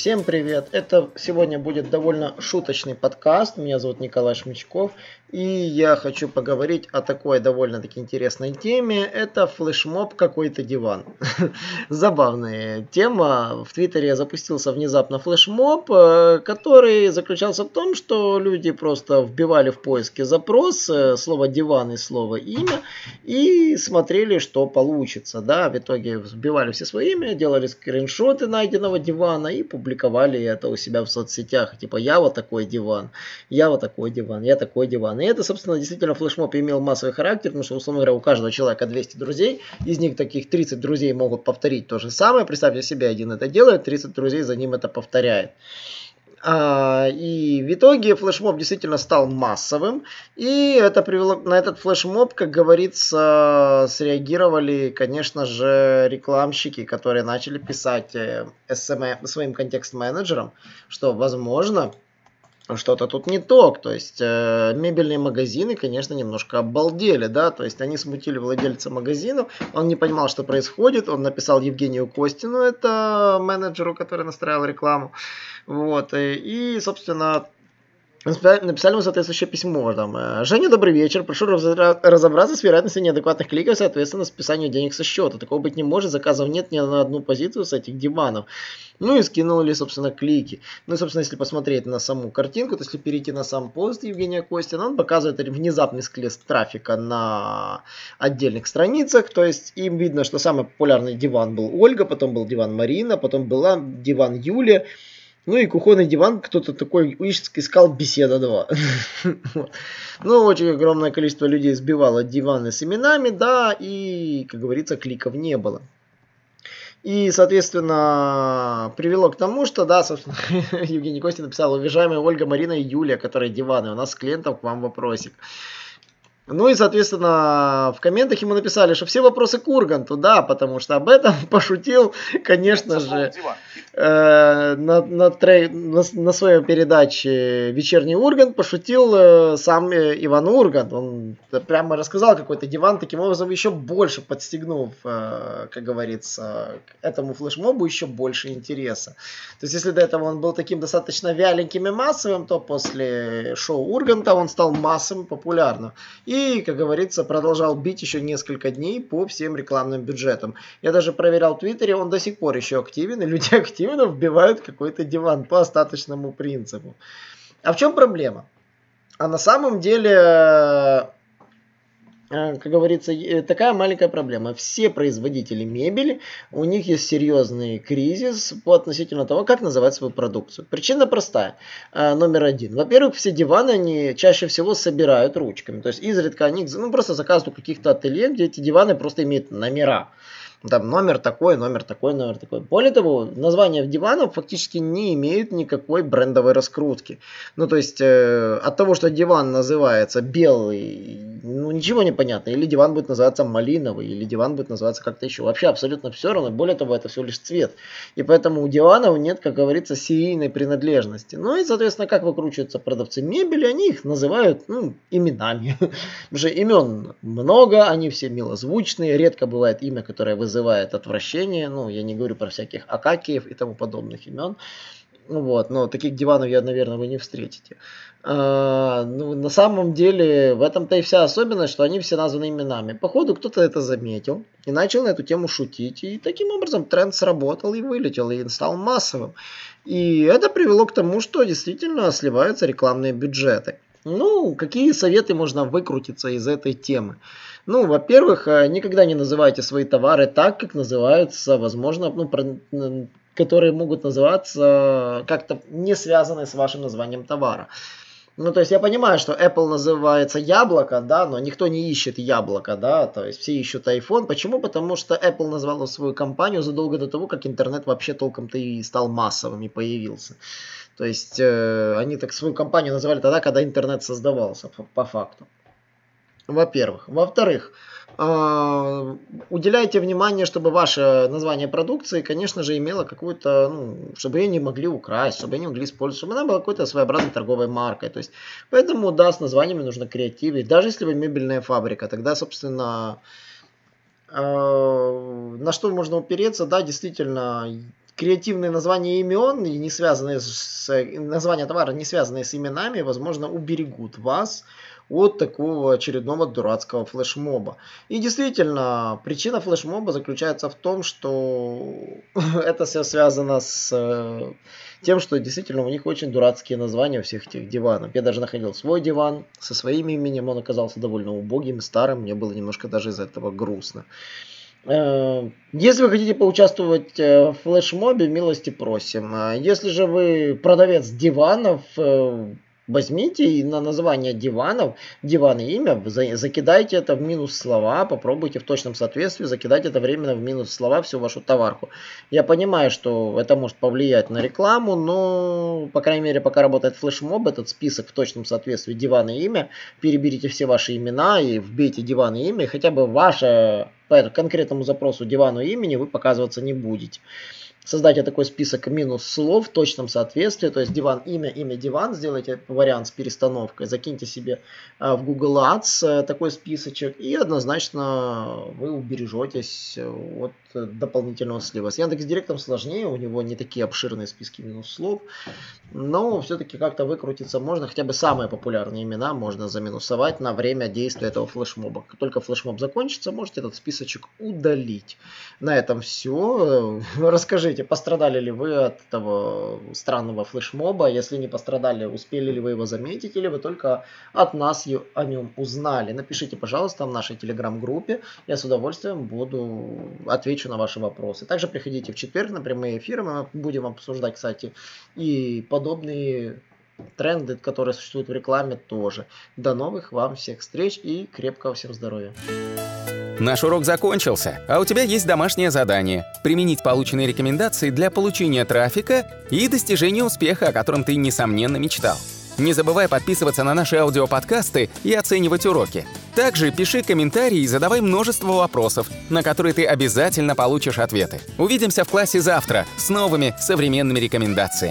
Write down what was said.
Всем привет! Это сегодня будет довольно шуточный подкаст. Меня зовут Николай Шмичков. И я хочу поговорить о такой довольно-таки интересной теме. Это флешмоб какой-то диван. Забавная тема. В Твиттере запустился внезапно флешмоб, э, который заключался в том, что люди просто вбивали в поиске запрос, э, слово диван и слово имя, и смотрели, что получится. Да, в итоге вбивали все свои имя, делали скриншоты найденного дивана и публиковали это у себя в соцсетях. Типа, я вот такой диван, я вот такой диван, я такой диван. И это, собственно, действительно флешмоб имел массовый характер, потому что, условно говоря, у каждого человека 200 друзей, из них таких 30 друзей могут повторить то же самое. Представьте себе, один это делает, 30 друзей за ним это повторяет. А, и в итоге флешмоб действительно стал массовым, и это привело на этот флешмоб, как говорится, среагировали, конечно же, рекламщики, которые начали писать э, своим контекст-менеджерам, что, возможно, что-то тут не то. То есть э, мебельные магазины, конечно, немножко обалдели, да, то есть они смутили владельца магазина, он не понимал, что происходит, он написал Евгению Костину, это менеджеру, который настраивал рекламу, вот, э, и, собственно, Написали ему соответствующее письмо. Там, «Э, Женя, добрый вечер. Прошу разобраться с вероятностью неадекватных кликов, соответственно, списанию денег со счета. Такого быть не может. Заказов нет ни на одну позицию с этих диванов. Ну и скинули, собственно, клики. Ну и, собственно, если посмотреть на саму картинку, то если перейти на сам пост Евгения Костина, он показывает внезапный всплеск трафика на отдельных страницах. То есть им видно, что самый популярный диван был Ольга, потом был диван Марина, потом была диван Юлия. Ну и кухонный диван кто-то такой искал беседа 2. Ну, очень огромное количество людей сбивало диваны с именами, да, и, как говорится, кликов не было. И, соответственно, привело к тому, что, да, собственно, Евгений Костин написал, уважаемая Ольга, Марина и Юлия, которые диваны, у нас с клиентом к вам вопросик. Ну и, соответственно, в комментах ему написали, что все вопросы к Урганту, да, потому что об этом пошутил, конечно же, э, на, на, трей, на, на своей передаче «Вечерний Ургант» пошутил э, сам э, Иван Ургант. Он прямо рассказал какой-то диван, таким образом еще больше подстегнув, э, как говорится, к этому флешмобу еще больше интереса. То есть, если до этого он был таким достаточно вяленьким и массовым, то после шоу Урганта он стал массовым, популярным. И как говорится, продолжал бить еще несколько дней по всем рекламным бюджетам. Я даже проверял в Твиттере, он до сих пор еще активен, и люди активно вбивают какой-то диван по остаточному принципу. А в чем проблема? А на самом деле как говорится, такая маленькая проблема. Все производители мебели, у них есть серьезный кризис по относительно того, как называть свою продукцию. Причина простая. Э, номер один. Во-первых, все диваны, они чаще всего собирают ручками. То есть изредка они ну, просто заказывают у каких-то ателье, где эти диваны просто имеют номера там номер такой, номер такой, номер такой. Более того, названия диванов фактически не имеют никакой брендовой раскрутки. Ну, то есть, э, от того, что диван называется белый, ну, ничего не понятно. Или диван будет называться малиновый, или диван будет называться как-то еще. Вообще абсолютно все равно. Более того, это все лишь цвет. И поэтому у диванов нет, как говорится, серийной принадлежности. Ну и, соответственно, как выкручиваются продавцы мебели, они их называют ну, именами. Потому что имен много, они все милозвучные. Редко бывает имя, которое вы вызывает отвращение. Ну, я не говорю про всяких Акакиев и тому подобных имен. Вот, но таких диванов я, наверное, вы не встретите. А, ну, на самом деле, в этом-то и вся особенность, что они все названы именами. Походу, кто-то это заметил и начал на эту тему шутить. И таким образом тренд сработал и вылетел, и стал массовым. И это привело к тому, что действительно сливаются рекламные бюджеты. Ну, какие советы можно выкрутиться из этой темы? Ну, во-первых, э, никогда не называйте свои товары так, как называются, возможно, ну, которые могут называться как-то не связаны с вашим названием товара. Ну, то есть я понимаю, что Apple называется яблоко, да, но никто не ищет яблоко, да, то есть все ищут iPhone. Почему? Потому что Apple назвала свою компанию задолго до того, как интернет вообще толком-то и стал массовым и появился. То есть э, они так свою компанию называли тогда, когда интернет создавался, по, по факту. Во-первых. Во-вторых, а, уделяйте внимание, чтобы ваше название продукции, конечно же, имело какую-то, ну, чтобы ее не могли украсть, чтобы ее не могли использовать, чтобы она была какой-то своеобразной торговой маркой. То есть, поэтому, да, с названиями нужно креативить. Даже если вы мебельная фабрика, тогда, собственно, а, на что можно упереться, да, действительно, креативные названия имен, не связанные с названия товара, не связанные с именами, возможно, уберегут вас от такого очередного дурацкого флешмоба. И действительно, причина флешмоба заключается в том, что это все связано с э, тем, что действительно у них очень дурацкие названия всех этих диванов. Я даже находил свой диван со своим именем, он оказался довольно убогим, старым, мне было немножко даже из этого грустно. Э, если вы хотите поучаствовать э, в флешмобе, милости просим. Если же вы продавец диванов, возьмите и на название диванов, диван и имя, закидайте это в минус слова, попробуйте в точном соответствии закидать это временно в минус слова всю вашу товарку. Я понимаю, что это может повлиять на рекламу, но, по крайней мере, пока работает флешмоб, этот список в точном соответствии диван и имя, переберите все ваши имена и вбейте диван и имя, хотя бы ваше по конкретному запросу дивану имени вы показываться не будете создайте такой список минус слов в точном соответствии, то есть диван имя, имя диван, сделайте вариант с перестановкой, закиньте себе а, в Google Ads э, такой списочек и однозначно вы убережетесь от дополнительного слива. С Яндекс Директом сложнее, у него не такие обширные списки минус слов, но все-таки как-то выкрутиться можно, хотя бы самые популярные имена можно заминусовать на время действия этого флешмоба. Как только флешмоб закончится, можете этот списочек удалить. На этом все. Расскажите, пострадали ли вы от этого странного флешмоба? Если не пострадали, успели ли вы его заметить, или вы только от нас о нем узнали? Напишите, пожалуйста, в нашей телеграм-группе. Я с удовольствием буду отвечу на ваши вопросы. Также приходите в четверг на прямые эфиры, мы будем обсуждать, кстати, и подобные тренды, которые существуют в рекламе тоже. До новых вам всех встреч и крепкого всем здоровья. Наш урок закончился, а у тебя есть домашнее задание – применить полученные рекомендации для получения трафика и достижения успеха, о котором ты, несомненно, мечтал. Не забывай подписываться на наши аудиоподкасты и оценивать уроки. Также пиши комментарии и задавай множество вопросов, на которые ты обязательно получишь ответы. Увидимся в классе завтра с новыми современными рекомендациями.